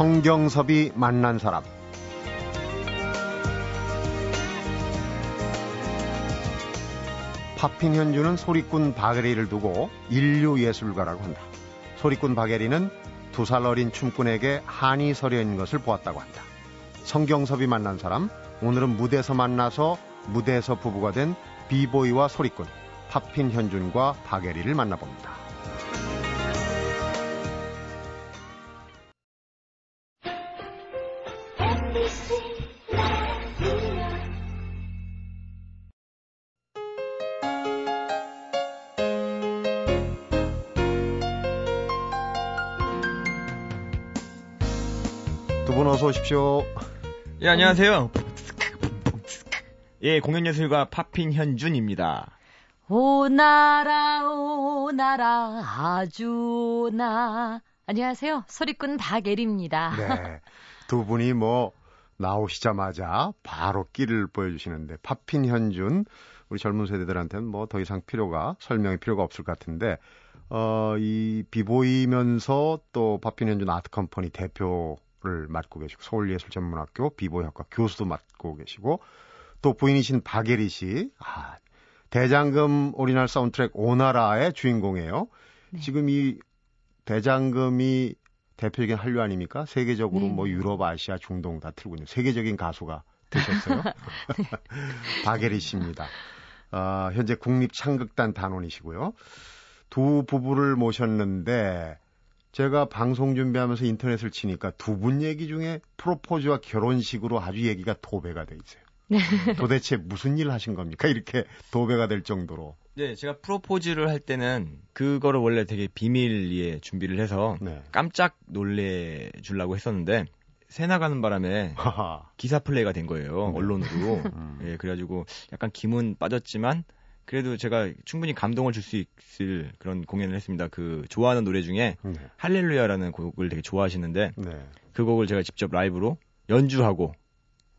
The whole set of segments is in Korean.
성경섭이 만난 사람 파핀 현주는 소리꾼 바게리를 두고 인류 예술가라고 한다. 소리꾼 바게리는 두 살 어린 춤꾼에게 한이 서려 있는 것을 보았다고 한다. 성경섭이 만난 사람, 오늘은 무대에서 만나서 무대에서 부부가 된 비보이와 소리꾼, 파핀 현준과 바게리를 만나봅니다. 두분 어서 오십시오. 예, 안녕하세요. 예, 공연예술가 파핀 현준입니다. 오나라 오나라 아주나 안녕하세요 소리꾼 박예리입니다. 네. 두 분이 뭐 나오시자마자 바로 끼를 보여주시는데 파핀 현준 우리 젊은 세대들한테는 뭐 더 이상 필요가 설명이 필요가 없을 것 같은데 어, 이 비보이면서 또 파핀 현준 아트 컴퍼니 대표를 맡고 계시고 서울예술전문학교 비보이학과 교수도 맡고 계시고 또 부인이신 박애리 씨 아, 대장금 오리지널 사운드트랙 오나라의 주인공이에요. 네. 지금 이 대장금이 대표적인 한류 아닙니까? 세계적으로 네. 뭐 유럽, 아시아, 중동 다 틀고 있는 세계적인 가수가 되셨어요. 박애리 씨입니다. 아, 현재 국립창극단 단원이시고요. 두 부부를 모셨는데 제가 방송 준비하면서 인터넷을 치니까 두 분 얘기 중에 프로포즈와 결혼식으로 아주 얘기가 도배가 돼 있어요. 도대체 무슨 일 하신 겁니까? 이렇게 도배가 될 정도로. 네, 제가 프로포즈를 할 때는 그거를 원래 되게 비밀리에 준비를 해서 네. 깜짝 놀래 주려고 했었는데 새 나가는 바람에. 기사 플레이가 된 거예요. 네. 언론으로. 음. 예, 그래가지고 약간 기문 빠졌지만 그래도 제가 충분히 감동을 줄 수 있을 그런 공연을 했습니다. 그 좋아하는 노래 중에 네. 할렐루야라는 곡을 되게 좋아하시는데 네. 그 곡을 제가 직접 라이브로 연주하고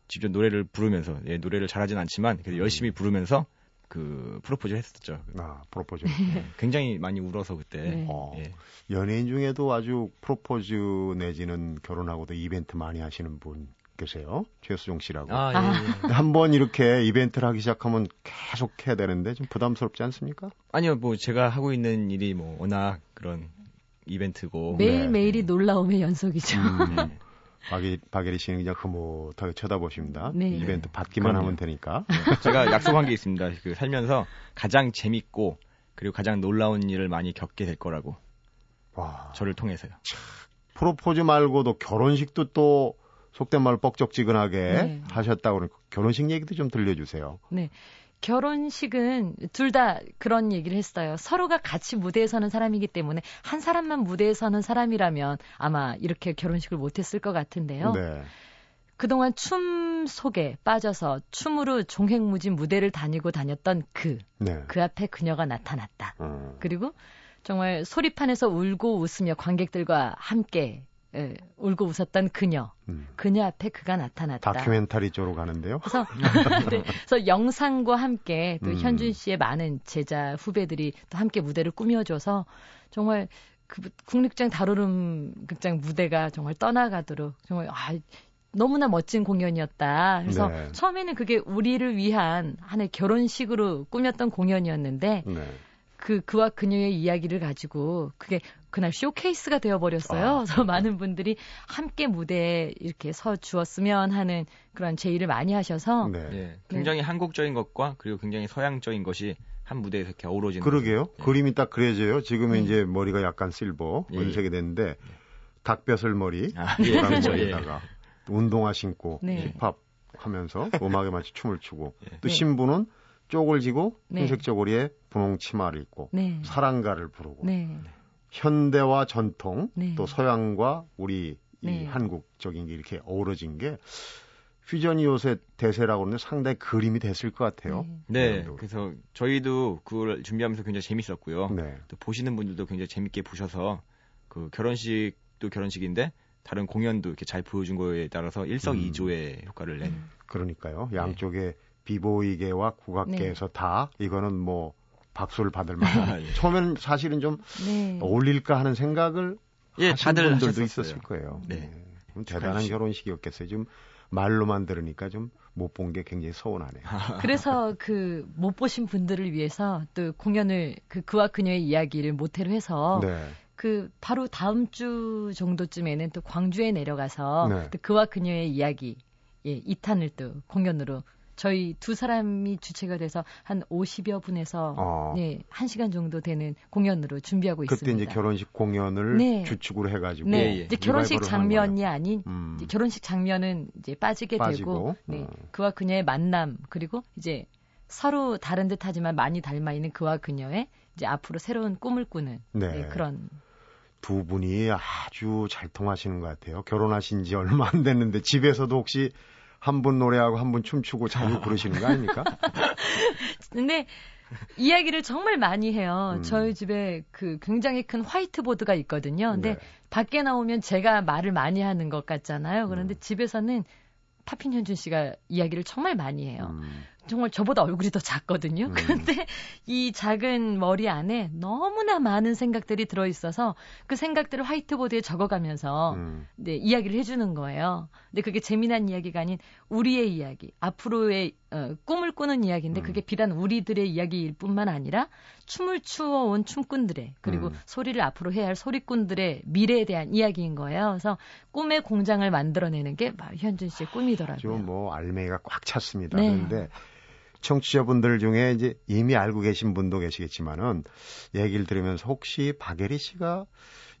직접 노래를 부르면서 예, 노래를 잘하진 않지만 그래도 열심히 부르면서 그 프로포즈를 했었죠. 아, 프로포즈. 예, 굉장히 많이 울어서 그때 네. 어, 예. 연예인 중에도 아주 프로포즈 내지는 결혼하고도 이벤트 많이 하시는 분 계세요. 최수종 씨라고. 아, 예, 예. 한번 이렇게 이벤트를 하기 시작하면 계속 해야 되는데 좀 부담스럽지 않습니까? 아니요, 뭐 제가 하고 있는 일이 뭐 워낙 그런 이벤트고 매일 네. 매일이 놀라움의 연속이죠. 음, 네. 박예, 박예리 씨는 그냥 흐뭇하게 쳐다보십니다. 네. 이벤트 받기만 그럼요. 하면 되니까. 제가 약속한 게 있습니다. 그 살면서 가장 재밌고 그리고 가장 놀라운 일을 많이 겪게 될 거라고 와, 저를 통해서요. 프로포즈 말고도 결혼식도 또 속된 말 뻑적지근하게 네. 하셨다고 그러니까 결혼식 얘기도 좀 들려주세요. 네. 결혼식은 둘 다 그런 얘기를 했어요. 서로가 같이 무대에 서는 사람이기 때문에 한 사람만 무대에 서는 사람이라면 아마 이렇게 결혼식을 못했을 것 같은데요. 네. 그동안 춤 속에 빠져서 춤으로 종횡무진 무대를 다니고 다녔던 그, 네. 그 앞에 그녀가 나타났다. 어, 그리고 정말 소리판에서 울고 웃으며 관객들과 함께 예, 울고 웃었던 그녀, 음. 그녀 앞에 그가 나타났다. 다큐멘터리 쪽으로 가는데요. 그래서, 네, 그래서 영상과 함께 또 음. 현준 씨의 많은 제자 후배들이 또 함께 무대를 꾸며줘서 정말 그 국립극장 다루름 극장 무대가 정말 떠나가도록 정말 아, 너무나 멋진 공연이었다. 그래서 네. 처음에는 그게 우리를 위한 하나의 결혼식으로 꾸몄던 공연이었는데 네. 그 그와 그녀의 이야기를 가지고 그게 그날 쇼케이스가 되어 버렸어요. 아, 그래서 많은 분들이 함께 무대에 이렇게 서 주었으면 하는 그런 제의를 많이 하셔서 네. 예, 굉장히 한국적인 것과 그리고 굉장히 서양적인 것이 한 무대에서 이렇게 어우러지는 그러게요. 예. 그림이 딱 그려져요. 지금은 네. 이제 머리가 약간 실버, 예, 은색이 됐는데 닭뼈슬 머리, 아, 예. 예. 머리에다가 운동화 신고 네. 힙합 하면서 음악에 맞춰 춤을 추고 예. 또 네. 신부는 쪽을 지고 네. 흰색 저고리에 분홍 치마를 입고 네. 사랑가를 부르고 네. 현대와 전통 네. 또 서양과 우리 이 네. 한국적인 게 이렇게 어우러진 게 퓨전이 요새 대세라고 하는데 상당히 그림이 됐을 것 같아요. 네, 네. 그래서 저희도 그걸 준비하면서 굉장히 재밌었고요. 네. 또 보시는 분들도 굉장히 재밌게 보셔서 그 결혼식도 결혼식인데 다른 공연도 이렇게 잘 보여준 거에 따라서 일석이조의 효과를 낸. 음. 그러니까요. 네. 양쪽에 비보이계와 국악계에서 다 이거는 뭐 박수를 받을 아, 만한. 예. 처음에는 사실은 좀 네. 어울릴까 하는 생각을 예, 하신 다들 분들도 하셨었어요. 있었을 거예요. 네. 그럼 대단한 결혼식이었겠어요. 지금 말로만 들으니까 좀 못 본 게 굉장히 서운하네요. 그래서 그 못 보신 분들을 위해서 또 공연을 그 그와 그녀의 이야기를 모태로 해서 네. 그 바로 다음 주 정도쯤에는 또 광주에 내려가서 네. 또 그와 그녀의 이야기 예, 2탄을 또 공연으로 저희 두 사람이 주체가 돼서 한 50여 분에서 어. 네, 1시간 정도 되는 공연으로 준비하고 그때 있습니다. 이제 결혼식 공연을 네. 주축으로 해 가지고 네, 예, 예. 이제 결혼식 장면이 아닌. 음. 이제 결혼식 장면은 이제 빠지게 빠지고, 되고 네, 음. 그와 그녀의 만남 그리고 이제 서로 다른 듯하지만 많이 닮아 있는 그와 그녀의 이제 앞으로 새로운 꿈을 꾸는 네. 네, 그런 두 분이 아주 잘 통하시는 것 같아요. 결혼하신 지 얼마 안 됐는데 집에서도 혹시 한 분 노래하고 한 분 춤추고 자주 부르시는 거 아닙니까? 근데 이야기를 정말 많이 해요. 음. 저희 집에 그 굉장히 큰 화이트보드가 있거든요. 근데 네. 밖에 나오면 제가 말을 많이 하는 것 같잖아요. 그런데 음. 집에서는 파핀 현준 씨가 이야기를 정말 많이 해요. 음, 정말 저보다 얼굴이 더 작거든요. 음. 그런데 이 작은 머리 안에 너무나 많은 생각들이 들어 있어서 그 생각들을 화이트보드에 적어가면서 음. 네, 이야기를 해주는 거예요. 근데 그게 재미난 이야기가 아닌 우리의 이야기, 앞으로의 어, 꿈을 꾸는 이야기인데 음. 그게 비단 우리들의 이야기일 뿐만 아니라 춤을 추어온 춤꾼들의 그리고 음. 소리를 앞으로 해야 할 소리꾼들의 미래에 대한 이야기인 거예요. 그래서 꿈의 공장을 만들어내는 게 현준 씨의 꿈이더라고요. 좀뭐 알맹이가 꽉 찼습니다. 네. 그런데 청취자분들 중에 이제 이미 알고 계신 분도 계시겠지만은 얘기를 들으면서 혹시 박예리 씨가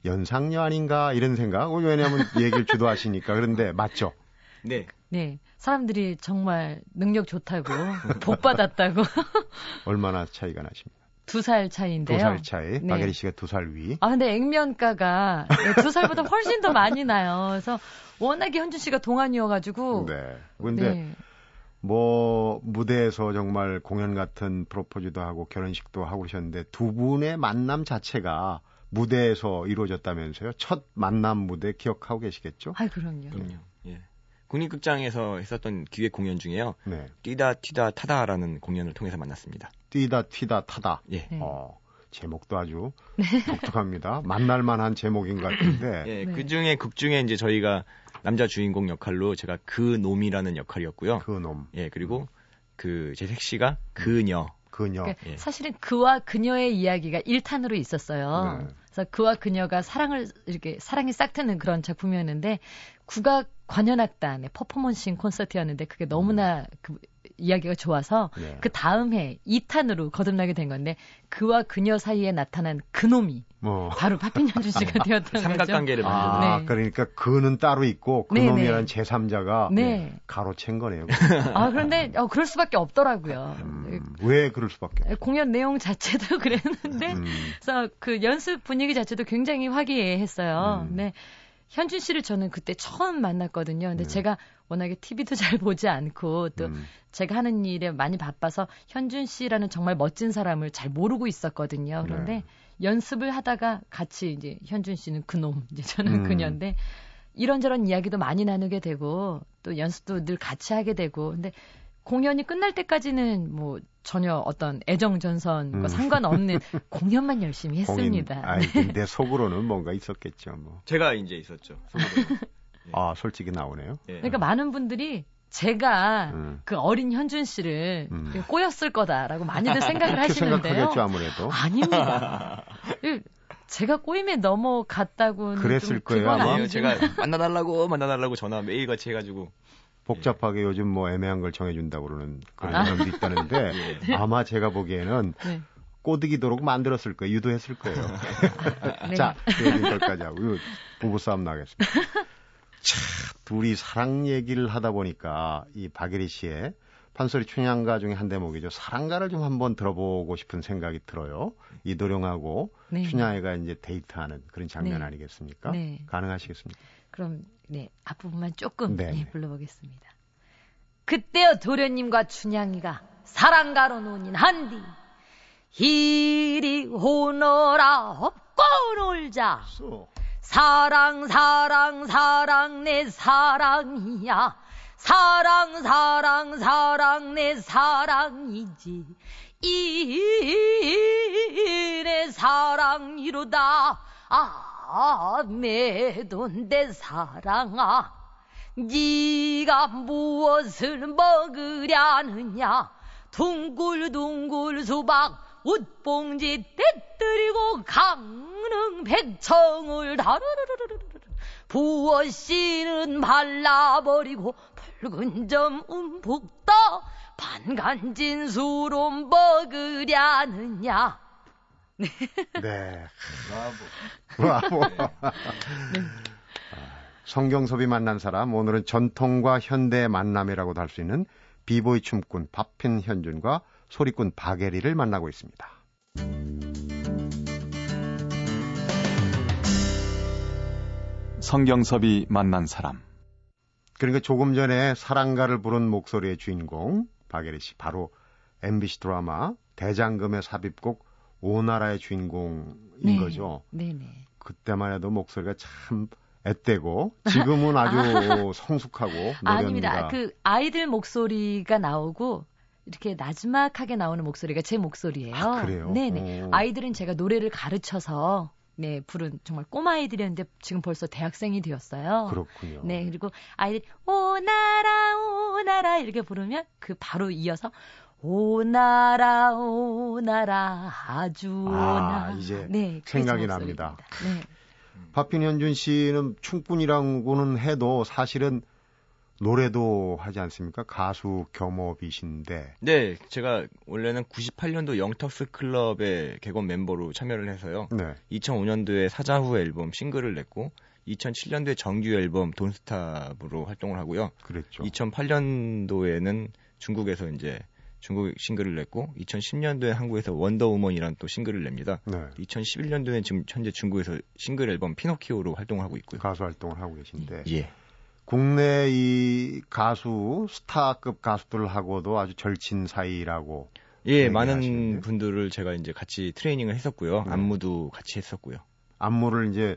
연상녀 아닌가 이런 생각? 왜냐하면 얘기를 주도하시니까 그런데 맞죠? 네. 네, 사람들이 정말 능력 좋다고 복 받았다고 얼마나 차이가 나십니까? 두 살 차이인데요. 두 살 차이. 네. 박예리 씨가 두 살 위. 아, 근데 액면가가 네, 두 살보다 훨씬 더 많이 나요. 그래서 워낙에 현준 씨가 동안이어가지고. 네. 근데 네. 뭐 무대에서 정말 공연 같은 프로포즈도 하고 결혼식도 하고 오셨는데 두 분의 만남 자체가 무대에서 이루어졌다면서요? 첫 만남 무대 기억하고 계시겠죠? 아이, 그럼요. 그럼요. 예. 국립극장에서 했었던 기획 공연 중에요. 네. 뛰다 튀다 타다라는 공연을 통해서 만났습니다. 뛰다 튀다 타다. 예. 네. 어, 제목도 아주 독특합니다. 만날 만한 제목인 것 같은데. 예, 네. 그 중에 극 중에 이제 저희가 남자 주인공 역할로 제가 그 놈이라는 역할이었고요. 그 놈, 예, 그리고 그 제색 씨가 그녀. 그녀. 그러니까 예. 사실은 그와 그녀의 이야기가 1탄으로 있었어요. 네. 그래서 그와 그녀가 사랑을 이렇게 사랑이 싹 트는 그런 작품이었는데 국악 관현악단의 퍼포먼싱 콘서트였는데 그게 너무나 그 이야기가 좋아서 네. 그 다음 해 2탄으로 거듭나게 된 건데 그와 그녀 사이에 나타난 그놈이 뭐. 바로 파핀 현준 씨가 되었던 거죠. 삼각관계를 만드는. 아, 네. 그러니까 그는 따로 있고 네, 그놈이라는 네. 제3자가 네. 가로챈 거네요. 아 그런데 어, 그럴 수밖에 없더라고요. 음, 왜 그럴 수밖에 없어요? 공연 내용 자체도 그랬는데 음, 그래서 그 연습 분위기 자체도 굉장히 화기애애했어요. 음. 근데 현준 씨를 저는 그때 처음 만났거든요. 근데 네. 제가 워낙에 TV도 잘 보지 않고 또 음, 제가 하는 일에 많이 바빠서 현준 씨라는 정말 멋진 사람을 잘 모르고 있었거든요. 그런데 네. 연습을 하다가 같이 이제 현준 씨는 그놈, 이제 저는 음. 그녀인데 이런저런 이야기도 많이 나누게 되고 또 연습도 늘 같이 하게 되고 근데 공연이 끝날 때까지는 뭐 전혀 어떤 애정 전선과 음. 상관없는 공연만 열심히 했습니다. 네. 아이, 근데 속으로는 뭔가 있었겠죠. 뭐. 제가 이제 있었죠. 속으로. 아, 솔직히 나오네요. 예. 그러니까 많은 분들이 제가 음. 그 어린 현준 씨를 음. 꼬였을 거다라고 많이들 생각을 하시는데요. 생각하겠죠, 아무래도. 아닙니다. 이- 제가 꼬임에 넘어갔다고는 그랬을 좀 거예요, 아마. 제가 만나달라고 만나달라고 전화 매일 같이 해가지고 복잡하게 요즘 뭐 애매한 걸 정해준다고 그러는 그런 아. 사람도 있다는데 예. 아마 제가 보기에는 네. 꼬드기도록 만들었을 거예요. 유도했을 거예요. 네. 자, 그 여기까지 하고 부부싸움 나겠습니다. 참, 둘이 사랑 얘기를 하다 보니까 이 박예리 씨의 판소리 춘향가 중에 한 대목이죠. 사랑가를 좀 한번 들어보고 싶은 생각이 들어요. 이도령하고 네. 춘향이가 이제 데이트하는 그런 장면 네. 아니겠습니까? 네. 가능하시겠습니까? 그럼 네 앞부분만 조금 네. 예, 불러보겠습니다. 그때여 도련님과 춘향이가 사랑가로 논인 한디 이리 오너라 업고 놀자 쏘. 사랑 사랑 사랑 내 사랑이야. 사랑 사랑 사랑 내 사랑이지. 이 내 사랑이로다. 아 내돈 내 사랑아. 네가 무엇을 먹으려느냐. 둥글둥글 수박 웃봉지 떼뜨리고 강릉 백청을 다르르르르르 부어씨는 발라버리고 붉은 점 움푹 떠 반간진수로 먹으려느냐 네. 브라보. 브라보. 아, 성경섭이 만난 사람 오늘은 전통과 현대의 만남이라고도 할 수 있는 비보이 춤꾼 박핀 현준과 소리꾼 박예리를 만나고 있습니다. 성경섭이 만난 사람. 그러니까 조금 전에 사랑가를 부른 목소리의 주인공 박예리 씨 바로 MBC 드라마 대장금의 삽입곡 오나라의 주인공인 네. 거죠. 네 네. 그때만 해도 목소리가 참 앳되고 지금은 아주 성숙하고 노련미가 아닙니다. 그 아이들 목소리가 나오고 이렇게 나지막하게 나오는 목소리가 제 목소리예요. 아, 그래요? 네네. 오. 아이들은 제가 노래를 가르쳐서 네 부른 정말 꼬마 아이들이었는데 지금 벌써 대학생이 되었어요. 그렇군요. 네 그리고 아이들이 오나라 오나라 이렇게 부르면 그 바로 이어서 오나라 오나라 아주 오나 아, 이제 네, 생각이 납니다. 네. 박빈 현준 씨는 춤꾼이라고는 해도 사실은 노래도 하지 않습니까? 가수 겸업이신데. 네, 제가 원래는 98년도 영턱스 클럽의 개건 멤버로 참여를 해서요. 네. 2005년도에 사자후 앨범 싱글을 냈고 2007년도에 정규 앨범 Don't Stop으로 활동을 하고요. 그랬죠. 2008년도에는 중국에서 이제 중국 싱글을 냈고 2010년도에 한국에서 원더우먼이라는 또 싱글을 냅니다. 네. 2011년도에는 지금 현재 중국에서 싱글 앨범 피노키오로 활동을 하고 있고요. 가수 활동을 하고 계신데. 예. 국내 이 가수 스타급 가수들하고도 아주 절친 사이라고. 예, 많은 하시는데. 분들을 제가 이제 같이 트레이닝을 했었고요. 네. 안무도 같이 했었고요. 안무를 이제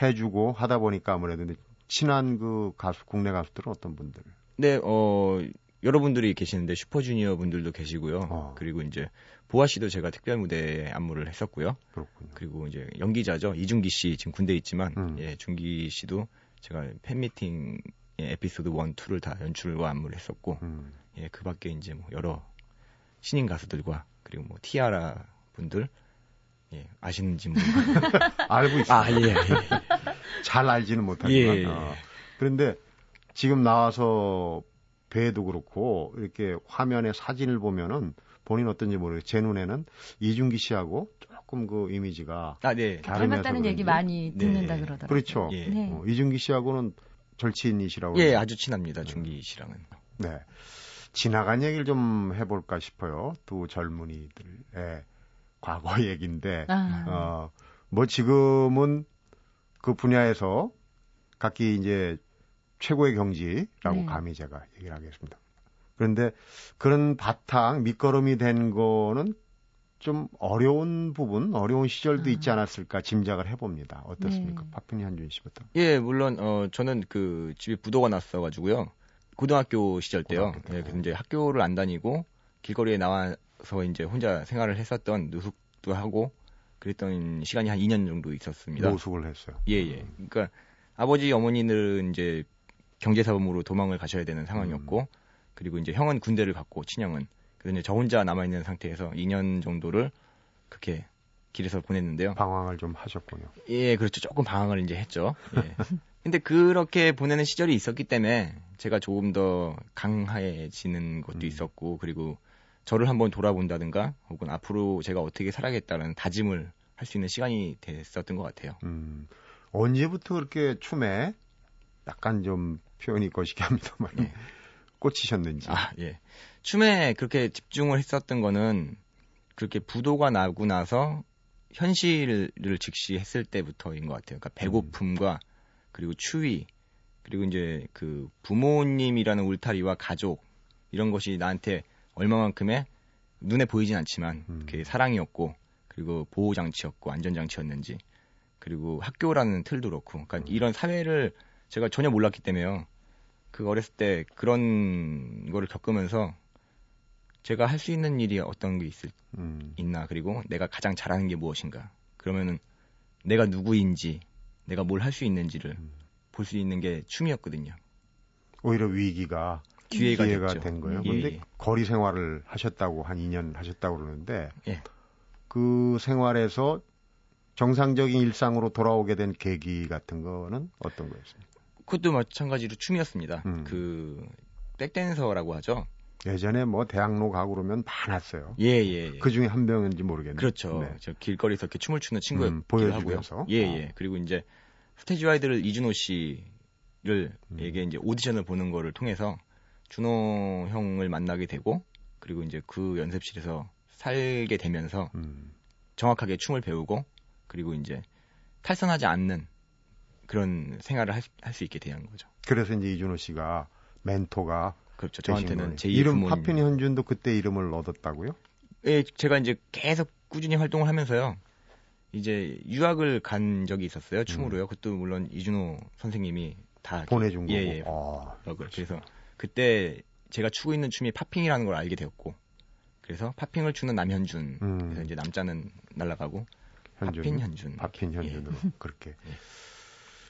해주고 하다 보니까 아무래도 친한 그 가수 국내 가수들은 어떤 분들? 네, 어, 여러분들이 계시는데 슈퍼주니어 분들도 계시고요. 어. 그리고 이제 보아 씨도 제가 특별 무대에 안무를 했었고요. 그렇군요. 그리고 이제 연기자죠. 이준기 씨 지금 군대에 있지만 음. 예, 준기 씨도 제가 팬미팅 에피소드 1, 2를 다 연출과 안무를 했었고 음. 예, 그 밖에 이제 뭐 여러 신인 가수들과 그리고 뭐 티아라 분들 예, 아시는지 뭐 알고 있습니다. 아, 예, 예. 잘 알지는 못하지만. 예, 예. 어. 그런데 지금 나와서 배도 그렇고 이렇게 화면에 사진을 보면은 본인 어떤지 모르겠어요. 제 눈에는 이준기 씨하고 조금 그 이미지가 아, 네. 닮았다는. 얘기 많이 네. 듣는다 그러더라고요. 그렇죠. 예. 네. 어, 이준기 씨하고는 절친이시라고. 예? 아주 친합니다. 준기 씨랑은. 네. 지나간 얘기를 좀 해볼까 싶어요. 두 젊은이들의 과거 얘기인데, 아. 어, 뭐 지금은 그 분야에서 각기 이제 최고의 경지라고 네. 감히 제가 얘기를 하겠습니다. 그런데 그런 바탕, 밑거름이 된 거는 좀 어려운 부분, 어려운 시절도 아. 있지 않았을까 짐작을 해봅니다. 어떻습니까? 네. 박근희 한준 씨부터. 예, 물론 어 저는 그 집에 부도가 났어 가지고요. 고등학교 시절 때요. 고등학교 때. 예, 그래서 이제 학교를 안 다니고 길거리에 나와서 이제 혼자 생활을 했었던 누숙도 하고 그랬던 시간이 한 2년 정도 있었습니다. 노숙을 했어요. 예, 예. 그러니까 아버지 어머니는 이제 경제사범으로 도망을 가셔야 되는 상황이었고 음. 그리고 이제 형은 군대를 갔고 친형은 그래서 저 혼자 남아 있는 상태에서 2년 정도를 그렇게 길에서 보냈는데요. 방황을 좀 하셨군요. 예, 그렇죠. 조금 방황을 이제 했죠. 예. 근데 그렇게 보내는 시절이 있었기 때문에 제가 조금 더 강해지는 것도 음. 있었고 그리고 저를 한번 돌아본다든가 혹은 앞으로 제가 어떻게 살아야겠다는 다짐을 할 수 있는 시간이 됐었던 것 같아요. 음, 언제부터 그렇게 춤에 약간 좀 표현이 거시기 합니다만 예. 꽂히셨는지. 아, 예. 춤에 그렇게 집중을 했었던 거는 그렇게 부도가 나고 나서 현실을 직시했을 때부터인 것 같아요. 그러니까 배고픔과 그리고 추위 그리고 이제 그 부모님이라는 울타리와 가족 이런 것이 나한테 얼마만큼의 눈에 보이진 않지만 음. 그게 사랑이었고 그리고 보호 장치였고 안전 장치였는지 그리고 학교라는 틀도 그렇고 그러니까 이런 사회를 제가 전혀 몰랐기 때문에요. 그 어렸을 때 그런 거를 겪으면서 제가 할 수 있는 일이 어떤 게 있을 음, 있나 그리고 내가 가장 잘하는 게 무엇인가 그러면은 내가 누구인지 내가 뭘 할 수 있는지를 음. 볼수 있는 게 춤이었거든요. 오히려 위기가 기회가, 기회가. 된 거예요. 예, 그런데 예. 거리 생활을 하셨다고 한 2년 하셨다고 그러는데 예. 그 생활에서 정상적인 일상으로 돌아오게 된 계기 같은 거는 어떤 거였습니까? 그것도 마찬가지로 춤이었습니다. 음. 그 백댄서라고 하죠. 예전에 뭐 대학로 가고 그러면 많았어요. 예, 예. 예. 그 중에 한 명인지 모르겠네요. 그렇죠. 네. 저 길거리에서 이렇게 춤을 추는 친구였기도 음, 보여주면서? 예, 어. 예. 그리고 이제 스테이지 와이드를 이주노 씨를 음. 에게 이제 오디션을 보는 거를 통해서 주노 형을 만나게 되고 그리고 이제 그 연습실에서 살게 되면서 음, 정확하게 춤을 배우고 그리고 이제 탈선하지 않는 그런 생활을 할 수 있게 된 거죠. 그래서 이제 이주노 씨가 멘토가 그렇죠. 저한테는. 제 이름 부모님. 팝핀현준도 그때 이름을 얻었다고요? 예, 제가 이제 계속 꾸준히 활동을 하면서요. 이제 유학을 간 적이 있었어요. 춤으로요. 그것도 물론 이준호 선생님이 다 음. 보내준 거고. 예, 예. 아, 유학을. 그래서 그때 제가 추고 있는 춤이 팝핑이라는 걸 알게 되었고 그래서 팝핑을 추는 남현준. 음. 그래서 이제 남자는 날아가고 현준, 팝핀 현준. 예. 현준으로 그렇게.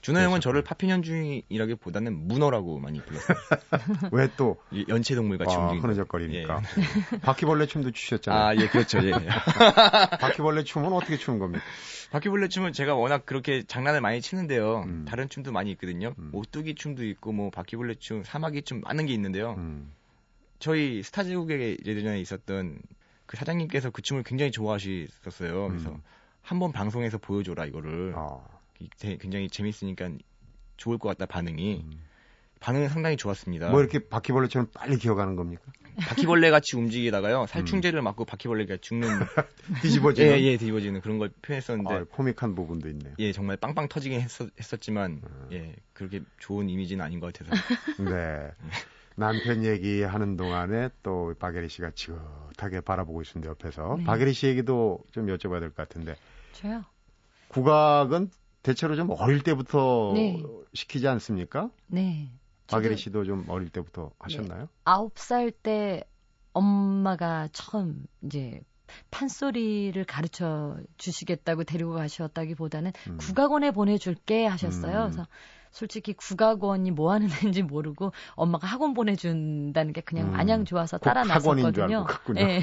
준호 형은 그래서- 저를 팝핀 현준이라기보다는 문어라고 많이 불렀어요. 왜또이 연체동물 같이 아, 움직이는. 흐느적거리니까. 바퀴벌레 춤도 추셨잖아요. 아, 예, 그렇죠. 예. 바퀴벌레 춤은 어떻게 추는 겁니까? 바퀴벌레 춤은 제가 워낙 그렇게 장난을 많이 치는데요. 음. 다른 춤도 많이 있거든요. 음. 오뚜기 춤도 있고 뭐 바퀴벌레 춤, 사마귀 춤 많은 게 있는데요. 음, 저희 스타제국에 예전에 있었던 그 사장님께서 그 춤을 굉장히 좋아하셨었어요. 그래서 음. 한번 방송에서 보여줘라 이거를 제- 굉장히 재밌으니까 좋을 것 같다 반응이 음. 반응은 상당히 좋았습니다. 뭐 이렇게 바퀴벌레처럼 빨리 기어가는 겁니까? 바퀴벌레 같이 움직이다가요 음. 살충제를 맞고 바퀴벌레가 죽는 뒤집어지는. 예예 뒤집어지는 그런 걸 표현했었는데 아, 코믹한 부분도 있네요. 예, 정말 빵빵 터지긴 했었, 지만 음. 예, 그렇게 좋은 이미지는 아닌 것 같아서. 네. 남편 얘기하는 동안에 또 박예리 씨가 지긋하게 바라보고 있습니다, 옆에서. 네. 박예리 씨 얘기도 좀 여쭤봐야 될 것 같은데. 저요? 국악은 대체로 좀 어릴 때부터 네. 시키지 않습니까? 네. 박예리 씨도 좀 어릴 때부터 하셨나요? 아홉 살때 엄마가 처음 이제 판소리를 가르쳐 주시겠다고 데리고 가셨다기보다는 음. 국악원에 보내줄게 하셨어요. 음. 그래서 솔직히 국악원이 뭐 하는 데인지 모르고 엄마가 학원 보내준다는 게 그냥 음. 마냥 좋아서 꼭 따라 나섰거든요. 갔군요. 예.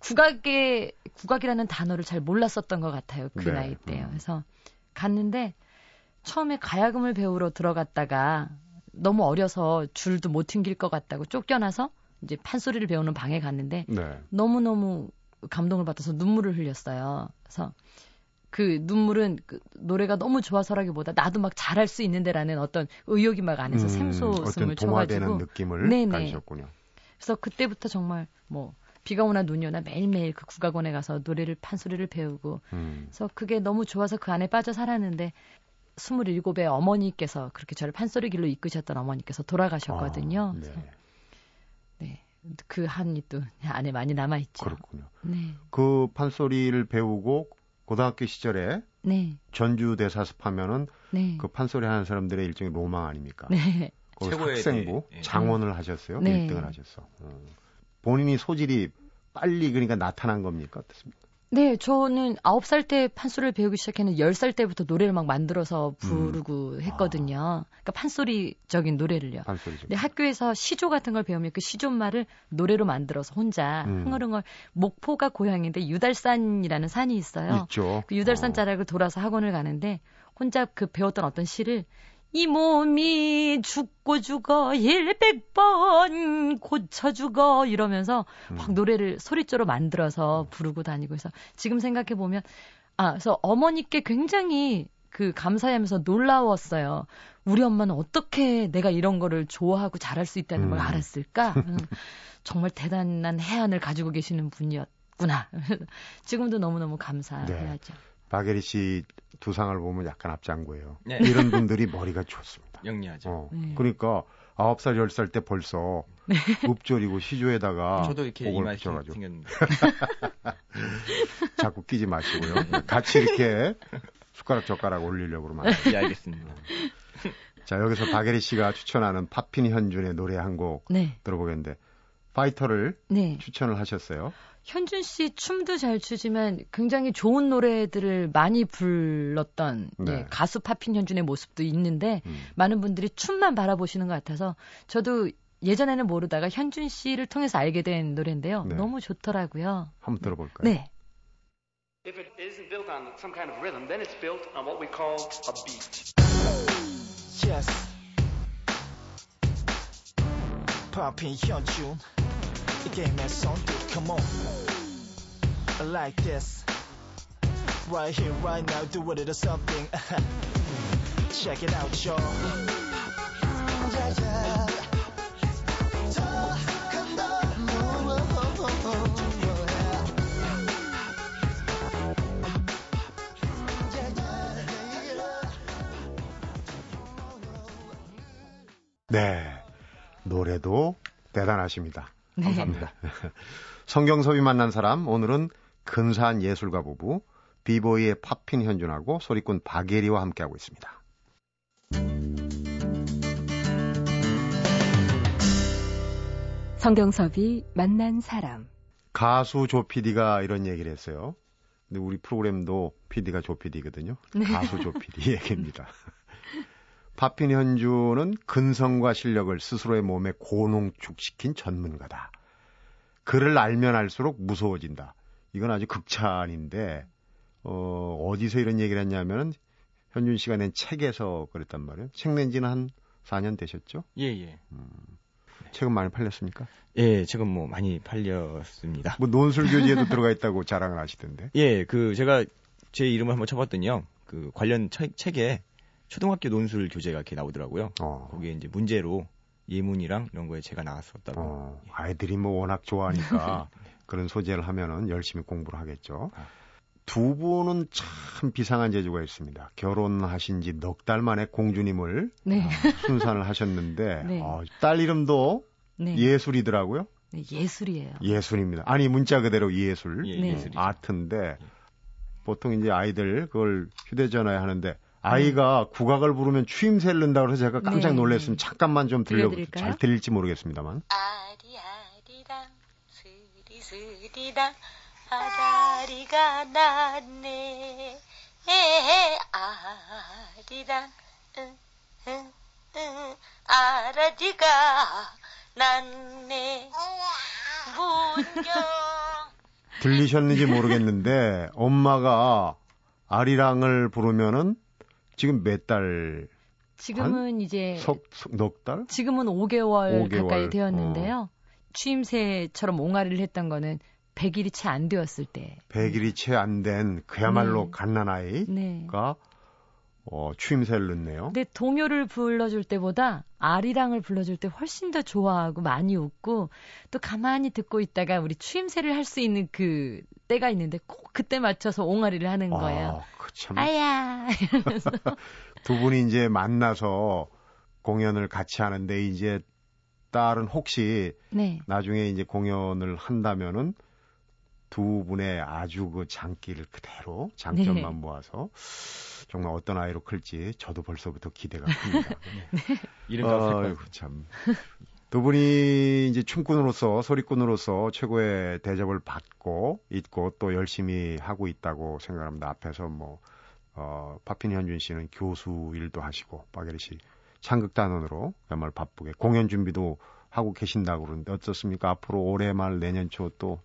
국악에 국악이라는 단어를 잘 몰랐었던 것 같아요. 그 네. 나이 때요. 음. 그래서 갔는데 처음에 가야금을 배우러 들어갔다가 너무 어려서 줄도 못 튕길 것 같다고 쫓겨나서 이제 판소리를 배우는 방에 갔는데 네. 너무너무 감동을 받아서 눈물을 흘렸어요. 그래서 그 눈물은 그 노래가 너무 좋아서라기보다 나도 막 잘할 수 있는데라는 어떤 의욕이 막 안에서 음, 샘솟음을 쳐가지고 느낌을 네네. 가지셨군요. 그래서 그때부터 정말 뭐 비가 오나 눈이 오나 매일매일 그 국악원에 가서 노래를 판소리를 배우고 음. 그래서 그게 너무 좋아서 그 안에 빠져 살았는데 27의 어머니께서 그렇게 저를 판소리 길로 이끄셨던 어머니께서 돌아가셨거든요. 아, 네. 네. 그 한이 또 안에 많이 남아 있죠. 그렇군요. 네. 그 판소리를 배우고 고등학교 시절에 네. 전주 대사습 하면은 네. 그 판소리 하는 사람들의 일종의 로망 아닙니까? 네. 거기서 최고의 학생부 네, 예. 장원을 하셨어요. 네. 1등을 하셨어. 어. 본인이 소질이 빨리 그러니까 나타난 겁니까? 어떻습니까? 네, 저는 9살 때 판소리를 배우기 시작했는데 10살 때부터 노래를 막 만들어서 음. 부르고 했거든요. 그러니까 판소리적인 노래를요. 판소리 좀. 근데 학교에서 시조 같은 걸 배우면 그 시조말을 노래로 만들어서 혼자 음. 흥얼흥얼 목포가 고향인데 유달산이라는 산이 있어요. 있죠. 그 유달산 어. 자락을 돌아서 학원을 가는데 혼자 그 배웠던 어떤 시를 이 몸이 죽고 죽어 일백 번 고쳐 죽어 이러면서 막 음. 노래를 소리조로 만들어서 부르고 다니고 해서 지금 생각해 보면 아 그래서 어머니께 굉장히 그 감사하면서 놀라웠어요. 우리 엄마는 어떻게 내가 이런 거를 좋아하고 잘할 수 있다는 걸 음. 알았을까? 음, 정말 대단한 해안을 가지고 계시는 분이었구나. 지금도 너무너무 감사해야죠. 박예리 씨 두상을 보면 약간 앞장구예요. 네. 이런 분들이 머리가 좋습니다. 영리하죠. 어. 네. 그러니까 9살, 10살 때 벌써 읍조리고 시조에다가 저도 이렇게 목을 이마에 붙여가지고 생겼는데. 자꾸 끼지 마시고요. 같이 이렇게 숟가락 젓가락 올리려고 그러면 안 돼요. 예, 알겠습니다. 자, 여기서 박예리 씨가 추천하는 파핀 현준의 노래 한곡 네, 들어보겠는데 파이터를 네. 추천을 하셨어요. 현준 씨 춤도 잘 추지만 굉장히 좋은 노래들을 많이 불렀던 네. 예, 가수 파핀 현준의 모습도 있는데 음. 많은 분들이 춤만 바라보시는 것 같아서 저도 예전에는 모르다가 현준 씨를 통해서 알게 된 노래인데요. 네. 너무 좋더라고요. 한번 들어볼까요? 네. If it isn't built on some kind of rhythm, then it's built on what we call a beat. Yes. Popping game has on dude, come on. Like this. Right here, right now, do a little something. Check it out, y'all. Yeah, yeah. 네. 노래도 대단하십니다. 네. 감사합니다. 성경섭이 만난 사람 오늘은 근사한 예술가 부부 비보이의 파핀 현준하고 소리꾼 박예리와 함께하고 있습니다. 성경섭이 만난 사람. 가수 조 PD가 이런 얘기를 했어요. 근데 우리 프로그램도 PD가 조 PD거든요. 가수 조 PD 얘기입니다. 파핀 현주는 근성과 실력을 스스로의 몸에 고농축시킨 전문가다. 그를 알면 알수록 무서워진다. 이건 아주 극찬인데 어, 어디서 이런 얘기를 했냐면은 현준 씨가 낸 책에서 그랬단 말이에요. 책 낸 지는 한 4년 되셨죠? 예, 예. 책은 많이 팔렸습니까? 예, 지금 뭐 많이 팔렸습니다. 뭐 논술교지에도 들어가 있다고 자랑을 하시던데. 예, 그 제가 제 이름을 한번 쳐봤더니요. 그 관련 책, 책에 초등학교 논술 교재가 이렇게 나오더라고요. 어. 거기에 이제 문제로 예문이랑 이런 거에 제가 나왔었다고. 어, 아이들이 뭐 워낙 좋아하니까 그런 소재를 하면은 열심히 공부를 하겠죠. 아. 두 분은 참 비상한 재주가 있습니다. 결혼하신 지 넉 달 만에 공주님을 네. 순산을 하셨는데 네. 어, 딸 이름도 네. 예술이더라고요. 네, 예술이에요. 예술입니다. 아니 문자 그대로 예술, 예, 네. 예술이죠. 아트인데 보통 이제 아이들 그걸 휴대전화에 하는데 아이가 국악을 부르면 추임새를 넣는다고 해서 제가 깜짝 네. 놀랐으면 잠깐만 좀 들려? 잘 들릴지 모르겠습니다만. 아리아리랑 스리스리랑 아다리가 났네. 에헤 아리랑 응응 응. 아라리가 났네. 문경. 들리셨는지 모르겠는데 엄마가 아리랑을 부르면은 지금 몇 달, 지금은 이제 석, 석- 넉 달? 지금은 5개월, 5개월, 가까이 되었는데요. 취임새처럼 옹알이를 했던 거는 100일이 채 안 되었을 때. 100일이 채 안 된 그야말로 네. 갓난아이가 네. 어, 추임새를 넣네요. 근데 동요를 불러줄 때보다 아리랑을 불러줄 때 훨씬 더 좋아하고 많이 웃고 또 가만히 듣고 있다가 우리 추임새를 할 수 있는 그 때가 있는데 꼭 그때 맞춰서 옹알이를 하는 거예요. 아, 그 참. 아야. 두 분이 이제 만나서 공연을 같이 하는데 이제 딸은 혹시 네. 나중에 이제 공연을 한다면은 두 분의 아주 그 장기를 그대로 장점만 네. 모아서 정말 어떤 아이로 클지 저도 벌써부터 기대가 큽니다. 이름 다 아이고, 참. 두 분이 이제 춤꾼으로서 소리꾼으로서 최고의 대접을 받고 있고 또 열심히 하고 있다고 생각합니다. 앞에서 뭐 어, 파핀 현준 씨는 교수 일도 하시고 박예리 씨 창극단원으로 정말 바쁘게 공연 준비도 하고 계신다고 그러는데 어떻습니까? 앞으로 올해 말 내년 초 또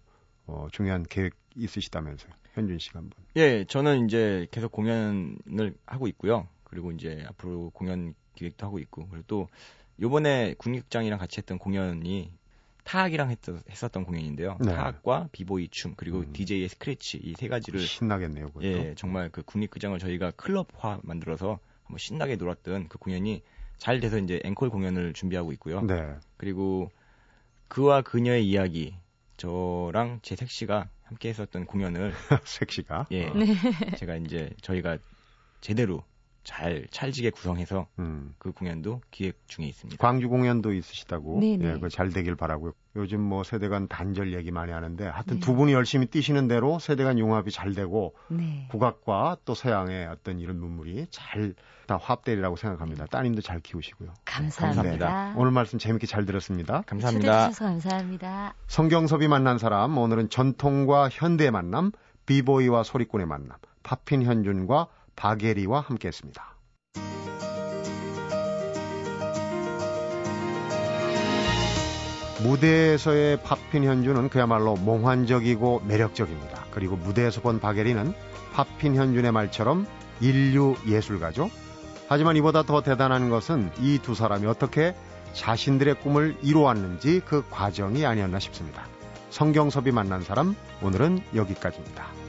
어, 중요한 계획 있으시다면서요. 현준 씨가 한번. 예, 저는 이제 계속 공연을 하고 있고요. 그리고 이제 앞으로 공연 기획도 하고 있고, 그리고 또 요번에 국립극장이랑 같이 했던 공연이 타악이랑 했, 했었던 공연인데요. 네. 타악과 비보이 춤, 그리고 음. DJ의 스크래치 이 세 가지를 신나겠네요. 그것도. 예, 정말 그 국립극장을 저희가 클럽화 만들어서 한번 신나게 놀았던 그 공연이 잘 돼서 이제 앵콜 공연을 준비하고 있고요. 네. 그리고 그와 그녀의 이야기 저랑 제 색시가 함께 했었던 공연을 섹시가. 예 어. 네. 제가 이제 저희가 제대로 잘 찰지게 구성해서 음. 그 공연도 기획 중에 있습니다. 광주 공연도 있으시다고. 네네. 예, 그 잘 되길 바라고요. 요즘 뭐 세대 간 단절 얘기 많이 하는데 하여튼 네. 두 분이 열심히 뛰시는 대로 세대 간 융합이 잘 되고 네. 국악과 또 서양의 어떤 이런 눈물이 잘 다 화합되리라고 생각합니다. 따님도 잘 키우시고요. 감사합니다. 감사합니다. 오늘 말씀 재밌게 잘 들었습니다. 감사합니다. 초대해 주셔서 감사합니다. 성경섭이 만난 사람 오늘은 전통과 현대의 만남 비보이와 소리꾼의 만남 파핀 현준과 바게리와 함께했습니다. 무대에서의 파핀 현준은 그야말로 몽환적이고 매력적입니다. 그리고 무대에서 본 바게리는 파핀 현준의 말처럼 인류 예술가죠. 하지만 이보다 더 대단한 것은 이 두 사람이 어떻게 자신들의 꿈을 이루었는지 그 과정이 아니었나 싶습니다. 성경섭이 만난 사람 오늘은 여기까지입니다.